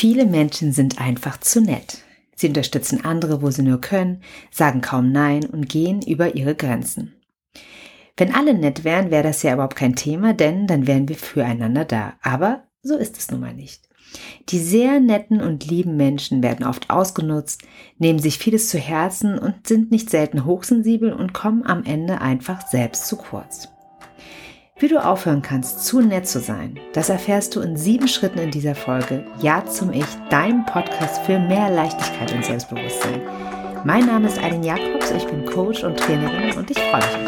Viele Menschen sind einfach zu nett. Sie unterstützen andere, wo sie nur können, sagen kaum Nein und gehen über ihre Grenzen. Wenn alle nett wären, wäre das ja überhaupt kein Thema, denn dann wären wir füreinander da. Aber so ist es nun mal nicht. Die sehr netten und lieben Menschen werden oft ausgenutzt, nehmen sich vieles zu Herzen und sind nicht selten hochsensibel und kommen am Ende einfach selbst zu kurz. Wie du aufhören kannst, zu nett zu sein, das erfährst du in sieben Schritten in dieser Folge. Ja zum Ich, deinem Podcast für mehr Leichtigkeit und Selbstbewusstsein. Mein Name ist Aline Jakobs, ich bin Coach und Trainerin und ich freue mich auf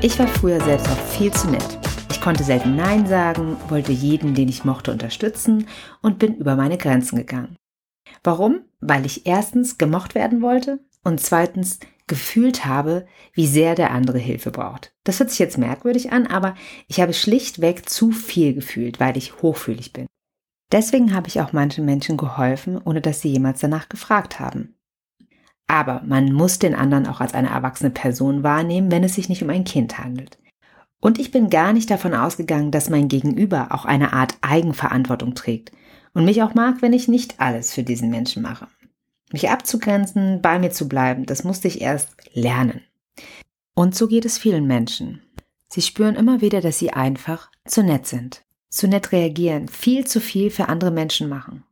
dich. Ich war früher selbst auch viel zu nett. Ich konnte selten Nein sagen, wollte jeden, den ich mochte, unterstützen und bin über meine Grenzen gegangen. Warum? Weil ich erstens gemocht werden wollte und zweitens gefühlt habe, wie sehr der andere Hilfe braucht. Das hört sich jetzt merkwürdig an, aber ich habe schlichtweg zu viel gefühlt, weil ich hochfühlig bin. Deswegen habe ich auch manchen Menschen geholfen, ohne dass sie jemals danach gefragt haben. Aber man muss den anderen auch als eine erwachsene Person wahrnehmen, wenn es sich nicht um ein Kind handelt. Und ich bin gar nicht davon ausgegangen, dass mein Gegenüber auch eine Art Eigenverantwortung trägt und mich auch mag, wenn ich nicht alles für diesen Menschen mache. Mich abzugrenzen, bei mir zu bleiben, das musste ich erst lernen. Und so geht es vielen Menschen. Sie spüren immer wieder, dass sie einfach zu nett sind, zu nett reagieren, viel zu viel für andere Menschen machen.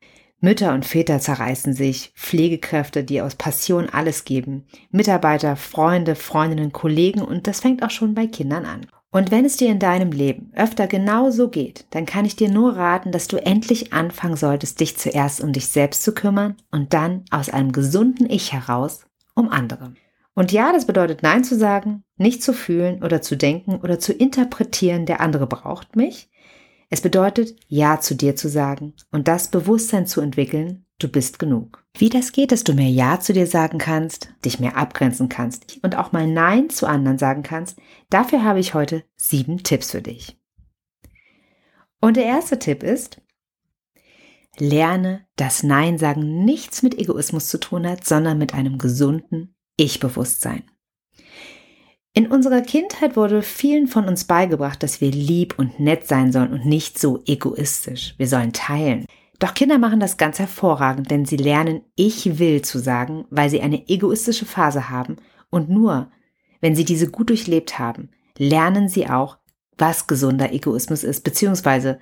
Mütter und Väter zerreißen sich, Pflegekräfte, die aus Passion alles geben, Mitarbeiter, Freunde, Freundinnen, Kollegen und das fängt auch schon bei Kindern an. Und wenn es dir in deinem Leben öfter genau so geht, dann kann ich dir nur raten, dass du endlich anfangen solltest, dich zuerst um dich selbst zu kümmern und dann aus einem gesunden Ich heraus um andere. Und ja, das bedeutet Nein zu sagen, nicht zu fühlen oder zu denken oder zu interpretieren, der andere braucht mich. Es bedeutet Ja zu dir zu sagen und das Bewusstsein zu entwickeln, du bist genug. Wie das geht, dass du mehr Ja zu dir sagen kannst, dich mehr abgrenzen kannst und auch mal Nein zu anderen sagen kannst, dafür habe ich heute sieben Tipps für dich. Und der erste Tipp ist, lerne, dass Nein sagen nichts mit Egoismus zu tun hat, sondern mit einem gesunden Ich-Bewusstsein. In unserer Kindheit wurde vielen von uns beigebracht, dass wir lieb und nett sein sollen und nicht so egoistisch. Wir sollen teilen. Doch Kinder machen das ganz hervorragend, denn sie lernen Ich will zu sagen, weil sie eine egoistische Phase haben und nur, wenn sie diese gut durchlebt haben, lernen sie auch, was gesunder Egoismus ist, beziehungsweise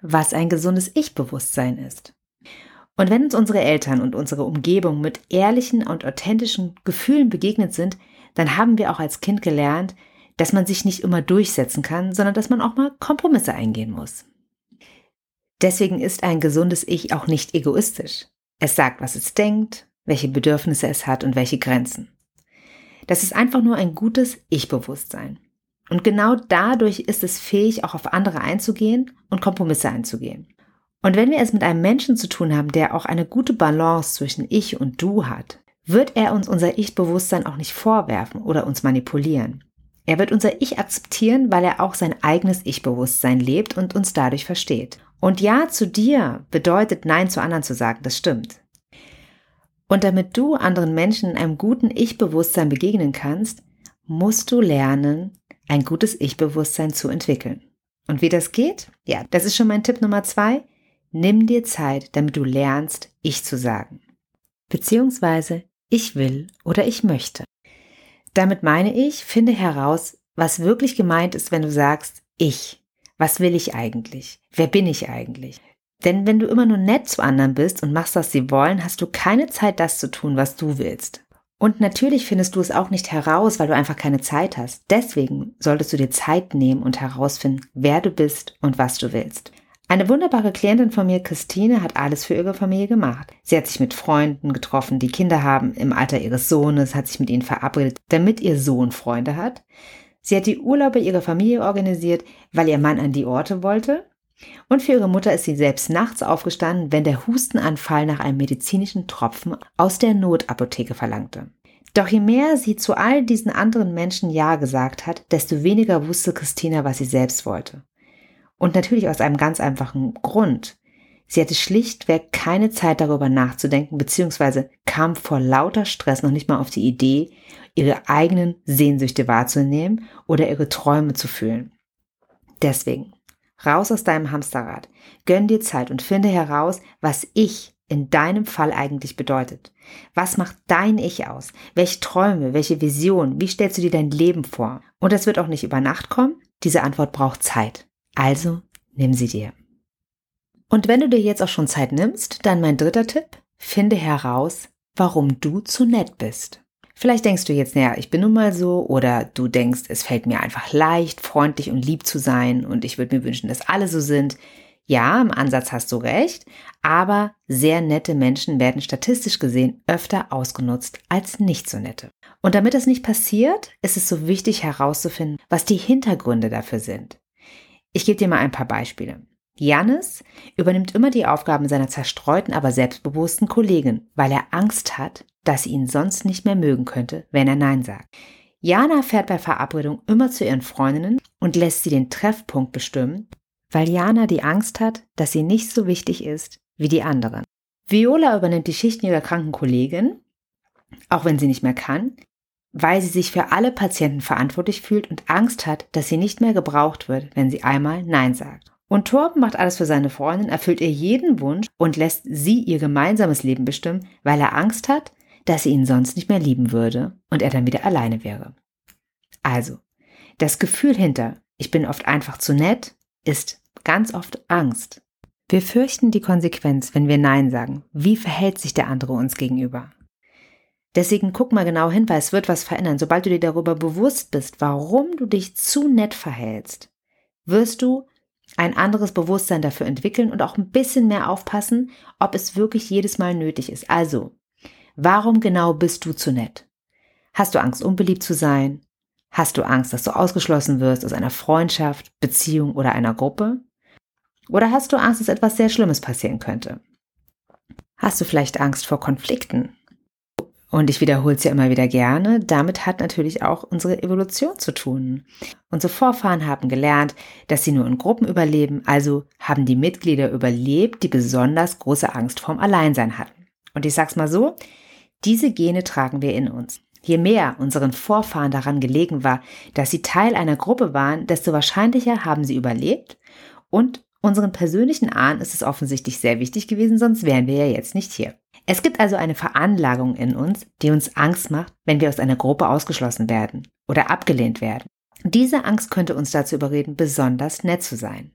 was ein gesundes Ich-Bewusstsein ist. Und wenn uns unsere Eltern und unsere Umgebung mit ehrlichen und authentischen Gefühlen begegnet sind, dann haben wir auch als Kind gelernt, dass man sich nicht immer durchsetzen kann, sondern dass man auch mal Kompromisse eingehen muss. Deswegen ist ein gesundes Ich auch nicht egoistisch. Es sagt, was es denkt, welche Bedürfnisse es hat und welche Grenzen. Das ist einfach nur ein gutes Ich-Bewusstsein. Und genau dadurch ist es fähig, auch auf andere einzugehen und Kompromisse einzugehen. Und wenn wir es mit einem Menschen zu tun haben, der auch eine gute Balance zwischen Ich und Du hat, wird er uns unser Ich-Bewusstsein auch nicht vorwerfen oder uns manipulieren. Er wird unser Ich akzeptieren, weil er auch sein eigenes Ich-Bewusstsein lebt und uns dadurch versteht. Und Ja zu dir bedeutet Nein zu anderen zu sagen, das stimmt. Und damit du anderen Menschen in einem guten Ich-Bewusstsein begegnen kannst, musst du lernen, ein gutes Ich-Bewusstsein zu entwickeln. Und wie das geht? Ja, das ist schon mein Tipp Nummer zwei. Nimm dir Zeit, damit du lernst, Ich zu sagen. Beziehungsweise ich will oder ich möchte. Damit meine ich, finde heraus, was wirklich gemeint ist, wenn du sagst, ich. Was will ich eigentlich? Wer bin ich eigentlich? Denn wenn du immer nur nett zu anderen bist und machst, was sie wollen, hast du keine Zeit, das zu tun, was du willst. Und natürlich findest du es auch nicht heraus, weil du einfach keine Zeit hast. Deswegen solltest du dir Zeit nehmen und herausfinden, wer du bist und was du willst. Eine wunderbare Klientin von mir, Christine, hat alles für ihre Familie gemacht. Sie hat sich mit Freunden getroffen, die Kinder haben im Alter ihres Sohnes, hat sich mit ihnen verabredet, damit ihr Sohn Freunde hat. Sie hat die Urlaube ihrer Familie organisiert, weil ihr Mann an die Orte wollte. Und für ihre Mutter ist sie selbst nachts aufgestanden, wenn der Hustenanfall nach einem medizinischen Tropfen aus der Notapotheke verlangte. Doch je mehr sie zu all diesen anderen Menschen Ja gesagt hat, desto weniger wusste Christina, was sie selbst wollte. Und natürlich aus einem ganz einfachen Grund. Sie hatte schlichtweg keine Zeit darüber nachzudenken, beziehungsweise kam vor lauter Stress noch nicht mal auf die Idee, ihre eigenen Sehnsüchte wahrzunehmen oder ihre Träume zu fühlen. Deswegen, raus aus deinem Hamsterrad, gönn dir Zeit und finde heraus, was ich in deinem Fall eigentlich bedeutet. Was macht dein Ich aus? Welche Träume, welche Vision, wie stellst du dir dein Leben vor? Und das wird auch nicht über Nacht kommen. Diese Antwort braucht Zeit. Also nimm sie dir. Und wenn du dir jetzt auch schon Zeit nimmst, dann mein dritter Tipp, finde heraus, warum du zu nett bist. Vielleicht denkst du jetzt, naja, ich bin nun mal so, oder du denkst, es fällt mir einfach leicht, freundlich und lieb zu sein und ich würde mir wünschen, dass alle so sind. Ja, im Ansatz hast du recht, aber sehr nette Menschen werden statistisch gesehen öfter ausgenutzt als nicht so nette. Und damit das nicht passiert, ist es so wichtig herauszufinden, was die Hintergründe dafür sind. Ich gebe dir mal ein paar Beispiele. Jannis übernimmt immer die Aufgaben seiner zerstreuten, aber selbstbewussten Kollegin, weil er Angst hat, dass sie ihn sonst nicht mehr mögen könnte, wenn er Nein sagt. Jana fährt bei Verabredung immer zu ihren Freundinnen und lässt sie den Treffpunkt bestimmen, weil Jana die Angst hat, dass sie nicht so wichtig ist wie die anderen. Viola übernimmt die Schichten ihrer kranken Kollegin, auch wenn sie nicht mehr kann, weil sie sich für alle Patienten verantwortlich fühlt und Angst hat, dass sie nicht mehr gebraucht wird, wenn sie einmal Nein sagt. Und Torben macht alles für seine Freundin, erfüllt ihr jeden Wunsch und lässt sie ihr gemeinsames Leben bestimmen, weil er Angst hat, dass sie ihn sonst nicht mehr lieben würde und er dann wieder alleine wäre. Also, das Gefühl hinter, ich bin oft einfach zu nett, ist ganz oft Angst. Wir fürchten die Konsequenz, wenn wir Nein sagen. Wie verhält sich der andere uns gegenüber? Deswegen guck mal genau hin, weil es wird was verändern. Sobald du dir darüber bewusst bist, warum du dich zu nett verhältst, wirst du ein anderes Bewusstsein dafür entwickeln und auch ein bisschen mehr aufpassen, ob es wirklich jedes Mal nötig ist. Also, warum genau bist du zu nett? Hast du Angst, unbeliebt zu sein? Hast du Angst, dass du ausgeschlossen wirst aus einer Freundschaft, Beziehung oder einer Gruppe? Oder hast du Angst, dass etwas sehr Schlimmes passieren könnte? Hast du vielleicht Angst vor Konflikten? Und ich wiederhole es ja immer wieder gerne, damit hat natürlich auch unsere Evolution zu tun. Unsere Vorfahren haben gelernt, dass sie nur in Gruppen überleben, also haben die Mitglieder überlebt, die besonders große Angst vorm Alleinsein hatten. Und ich sag's mal so, diese Gene tragen wir in uns. Je mehr unseren Vorfahren daran gelegen war, dass sie Teil einer Gruppe waren, desto wahrscheinlicher haben sie überlebt und unseren persönlichen Ahnen ist es offensichtlich sehr wichtig gewesen, sonst wären wir ja jetzt nicht hier. Es gibt also eine Veranlagung in uns, die uns Angst macht, wenn wir aus einer Gruppe ausgeschlossen werden oder abgelehnt werden. Diese Angst könnte uns dazu überreden, besonders nett zu sein.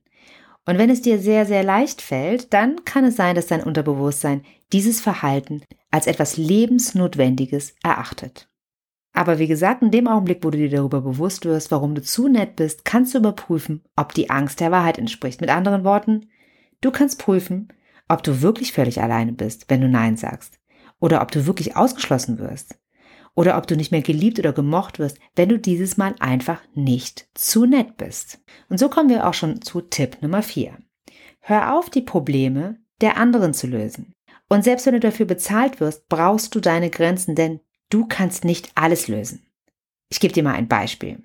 Und wenn es dir sehr, sehr leicht fällt, dann kann es sein, dass dein Unterbewusstsein dieses Verhalten als etwas Lebensnotwendiges erachtet. Aber wie gesagt, in dem Augenblick, wo du dir darüber bewusst wirst, warum du zu nett bist, kannst du überprüfen, ob die Angst der Wahrheit entspricht. Mit anderen Worten, du kannst prüfen, ob du wirklich völlig alleine bist, wenn du Nein sagst. Oder ob du wirklich ausgeschlossen wirst. Oder ob du nicht mehr geliebt oder gemocht wirst, wenn du dieses Mal einfach nicht zu nett bist. Und so kommen wir auch schon zu Tipp Nummer 4. Hör auf, die Probleme der anderen zu lösen. Und selbst wenn du dafür bezahlt wirst, brauchst du deine Grenzen, denn du kannst nicht alles lösen. Ich gebe dir mal ein Beispiel.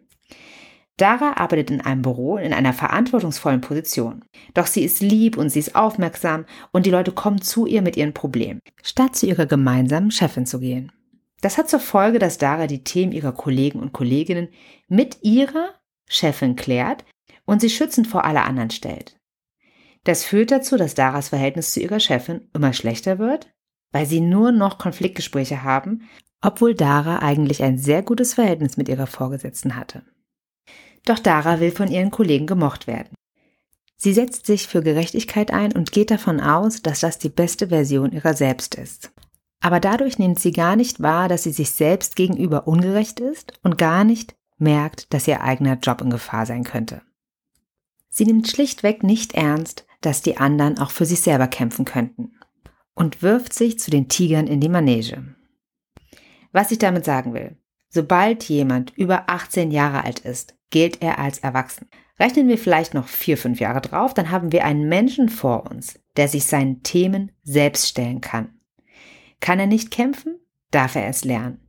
Dara arbeitet in einem Büro in einer verantwortungsvollen Position. Doch sie ist lieb und sie ist aufmerksam und die Leute kommen zu ihr mit ihren Problemen, statt zu ihrer gemeinsamen Chefin zu gehen. Das hat zur Folge, dass Dara die Themen ihrer Kollegen und Kolleginnen mit ihrer Chefin klärt und sie schützend vor alle anderen stellt. Das führt dazu, dass Daras Verhältnis zu ihrer Chefin immer schlechter wird, weil sie nur noch Konfliktgespräche haben, obwohl Dara eigentlich ein sehr gutes Verhältnis mit ihrer Vorgesetzten hatte. Doch Dara will von ihren Kollegen gemocht werden. Sie setzt sich für Gerechtigkeit ein und geht davon aus, dass das die beste Version ihrer selbst ist. Aber dadurch nimmt sie gar nicht wahr, dass sie sich selbst gegenüber ungerecht ist und gar nicht merkt, dass ihr eigener Job in Gefahr sein könnte. Sie nimmt schlichtweg nicht ernst, dass die anderen auch für sich selber kämpfen könnten und wirft sich zu den Tigern in die Manege. Was ich damit sagen will, sobald jemand über 18 Jahre alt ist, gilt er als erwachsen. Rechnen wir vielleicht noch vier, fünf Jahre drauf, dann haben wir einen Menschen vor uns, der sich seinen Themen selbst stellen kann. Kann er nicht kämpfen? Darf er es lernen.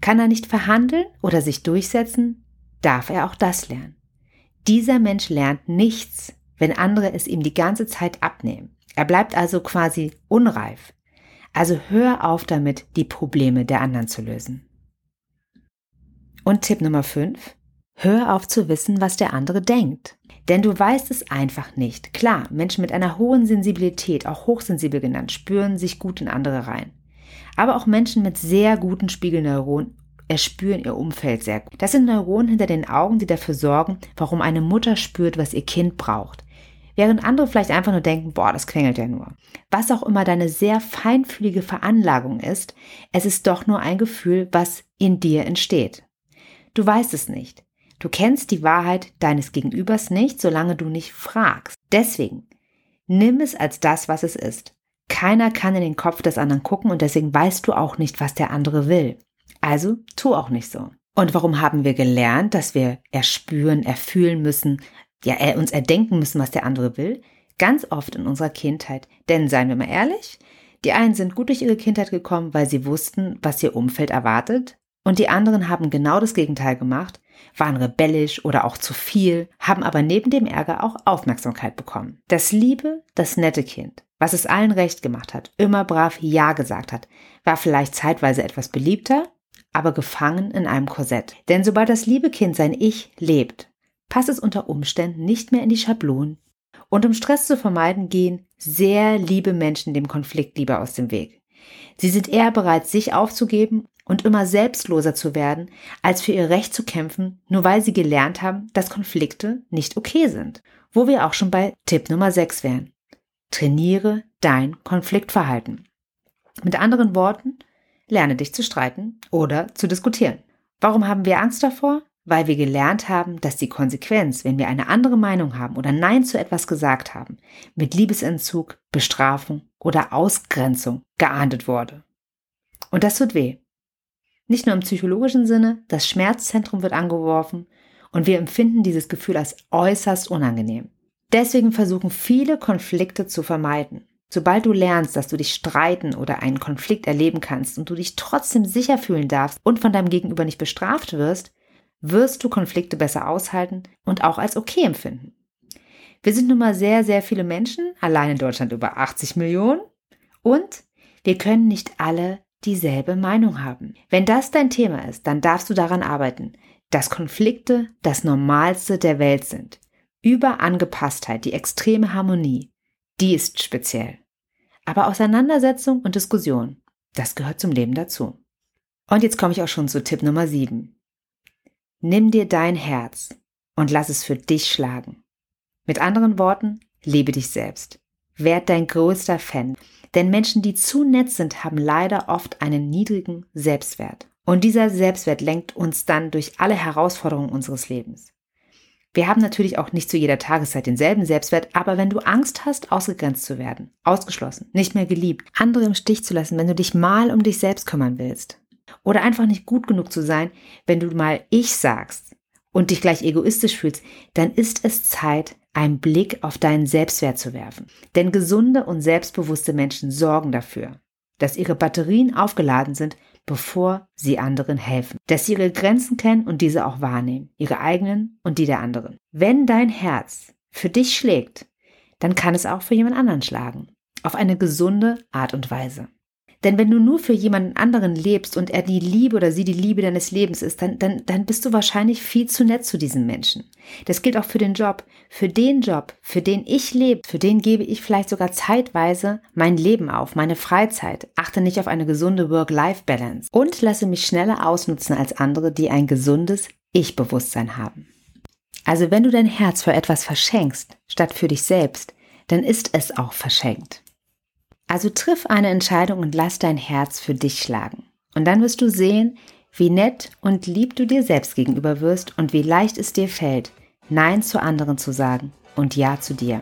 Kann er nicht verhandeln oder sich durchsetzen? Darf er auch das lernen. Dieser Mensch lernt nichts, wenn andere es ihm die ganze Zeit abnehmen. Er bleibt also quasi unreif. Also hör auf damit, die Probleme der anderen zu lösen. Und Tipp Nummer 5. Hör auf zu wissen, was der andere denkt. Denn du weißt es einfach nicht. Klar, Menschen mit einer hohen Sensibilität, auch hochsensibel genannt, spüren sich gut in andere rein. Aber auch Menschen mit sehr guten Spiegelneuronen erspüren ihr Umfeld sehr gut. Das sind Neuronen hinter den Augen, die dafür sorgen, warum eine Mutter spürt, was ihr Kind braucht. Während andere vielleicht einfach nur denken, boah, das quengelt ja nur. Was auch immer deine sehr feinfühlige Veranlagung ist, es ist doch nur ein Gefühl, was in dir entsteht. Du weißt es nicht. Du kennst die Wahrheit deines Gegenübers nicht, solange du nicht fragst. Deswegen, nimm es als das, was es ist. Keiner kann in den Kopf des anderen gucken und deswegen weißt du auch nicht, was der andere will. Also tu auch nicht so. Und warum haben wir gelernt, dass wir erspüren, erfühlen müssen, ja, uns erdenken müssen, was der andere will? Ganz oft in unserer Kindheit. Denn seien wir mal ehrlich, die einen sind gut durch ihre Kindheit gekommen, weil sie wussten, was ihr Umfeld erwartet. Und die anderen haben genau das Gegenteil gemacht, waren rebellisch oder auch zu viel, haben aber neben dem Ärger auch Aufmerksamkeit bekommen. Das liebe, das nette Kind, was es allen recht gemacht hat, immer brav Ja gesagt hat, war vielleicht zeitweise etwas beliebter, aber gefangen in einem Korsett. Denn sobald das liebe Kind sein Ich lebt, passt es unter Umständen nicht mehr in die Schablonen. Und um Stress zu vermeiden, gehen sehr liebe Menschen dem Konflikt lieber aus dem Weg. Sie sind eher bereit, sich aufzugeben und immer selbstloser zu werden, als für ihr Recht zu kämpfen, nur weil sie gelernt haben, dass Konflikte nicht okay sind. Wo wir auch schon bei Tipp Nummer 6 wären. Trainiere dein Konfliktverhalten. Mit anderen Worten, lerne dich zu streiten oder zu diskutieren. Warum haben wir Angst davor? Weil wir gelernt haben, dass die Konsequenz, wenn wir eine andere Meinung haben oder Nein zu etwas gesagt haben, mit Liebesentzug, Bestrafung oder Ausgrenzung geahndet wurde. Und das tut weh. Nicht nur im psychologischen Sinne, das Schmerzzentrum wird angeworfen und wir empfinden dieses Gefühl als äußerst unangenehm. Deswegen versuchen viele Konflikte zu vermeiden. Sobald du lernst, dass du dich streiten oder einen Konflikt erleben kannst und du dich trotzdem sicher fühlen darfst und von deinem Gegenüber nicht bestraft wirst, wirst du Konflikte besser aushalten und auch als okay empfinden. Wir sind nun mal sehr, sehr viele Menschen, allein in Deutschland über 80 Millionen und wir können nicht alle dieselbe Meinung haben. Wenn das dein Thema ist, dann darfst du daran arbeiten, dass Konflikte das Normalste der Welt sind. Überangepasstheit, die extreme Harmonie, die ist speziell. Aber Auseinandersetzung und Diskussion, das gehört zum Leben dazu. Und jetzt komme ich auch schon zu Tipp Nummer 7. Nimm dir dein Herz und lass es für dich schlagen. Mit anderen Worten, liebe dich selbst. Werd dein größter Fan. Denn Menschen, die zu nett sind, haben leider oft einen niedrigen Selbstwert. Und dieser Selbstwert lenkt uns dann durch alle Herausforderungen unseres Lebens. Wir haben natürlich auch nicht zu jeder Tageszeit denselben Selbstwert, aber wenn du Angst hast, ausgegrenzt zu werden, ausgeschlossen, nicht mehr geliebt, andere im Stich zu lassen, wenn du dich mal um dich selbst kümmern willst, oder einfach nicht gut genug zu sein, wenn du mal ich sagst und dich gleich egoistisch fühlst, dann ist es Zeit, einen Blick auf deinen Selbstwert zu werfen. Denn gesunde und selbstbewusste Menschen sorgen dafür, dass ihre Batterien aufgeladen sind, bevor sie anderen helfen. Dass sie ihre Grenzen kennen und diese auch wahrnehmen, ihre eigenen und die der anderen. Wenn dein Herz für dich schlägt, dann kann es auch für jemand anderen schlagen. Auf eine gesunde Art und Weise. Denn wenn du nur für jemanden anderen lebst und er die Liebe oder sie die Liebe deines Lebens ist, dann, dann, dann bist du wahrscheinlich viel zu nett zu diesem Menschen. Das gilt auch für den Job. Für den Job, für den ich lebe, für den gebe ich vielleicht sogar zeitweise mein Leben auf, meine Freizeit, achte nicht auf eine gesunde Work-Life-Balance und lasse mich schneller ausnutzen als andere, die ein gesundes Ich-Bewusstsein haben. Also wenn du dein Herz für etwas verschenkst, statt für dich selbst, dann ist es auch verschenkt. Also triff eine Entscheidung und lass dein Herz für dich schlagen. Und dann wirst du sehen, wie nett und lieb du dir selbst gegenüber wirst und wie leicht es dir fällt, Nein zu anderen zu sagen und Ja zu dir.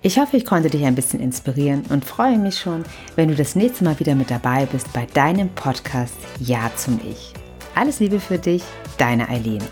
Ich hoffe, ich konnte dich ein bisschen inspirieren und freue mich schon, wenn du das nächste Mal wieder mit dabei bist bei deinem Podcast Ja zum Ich. Alles Liebe für dich, deine Eileen.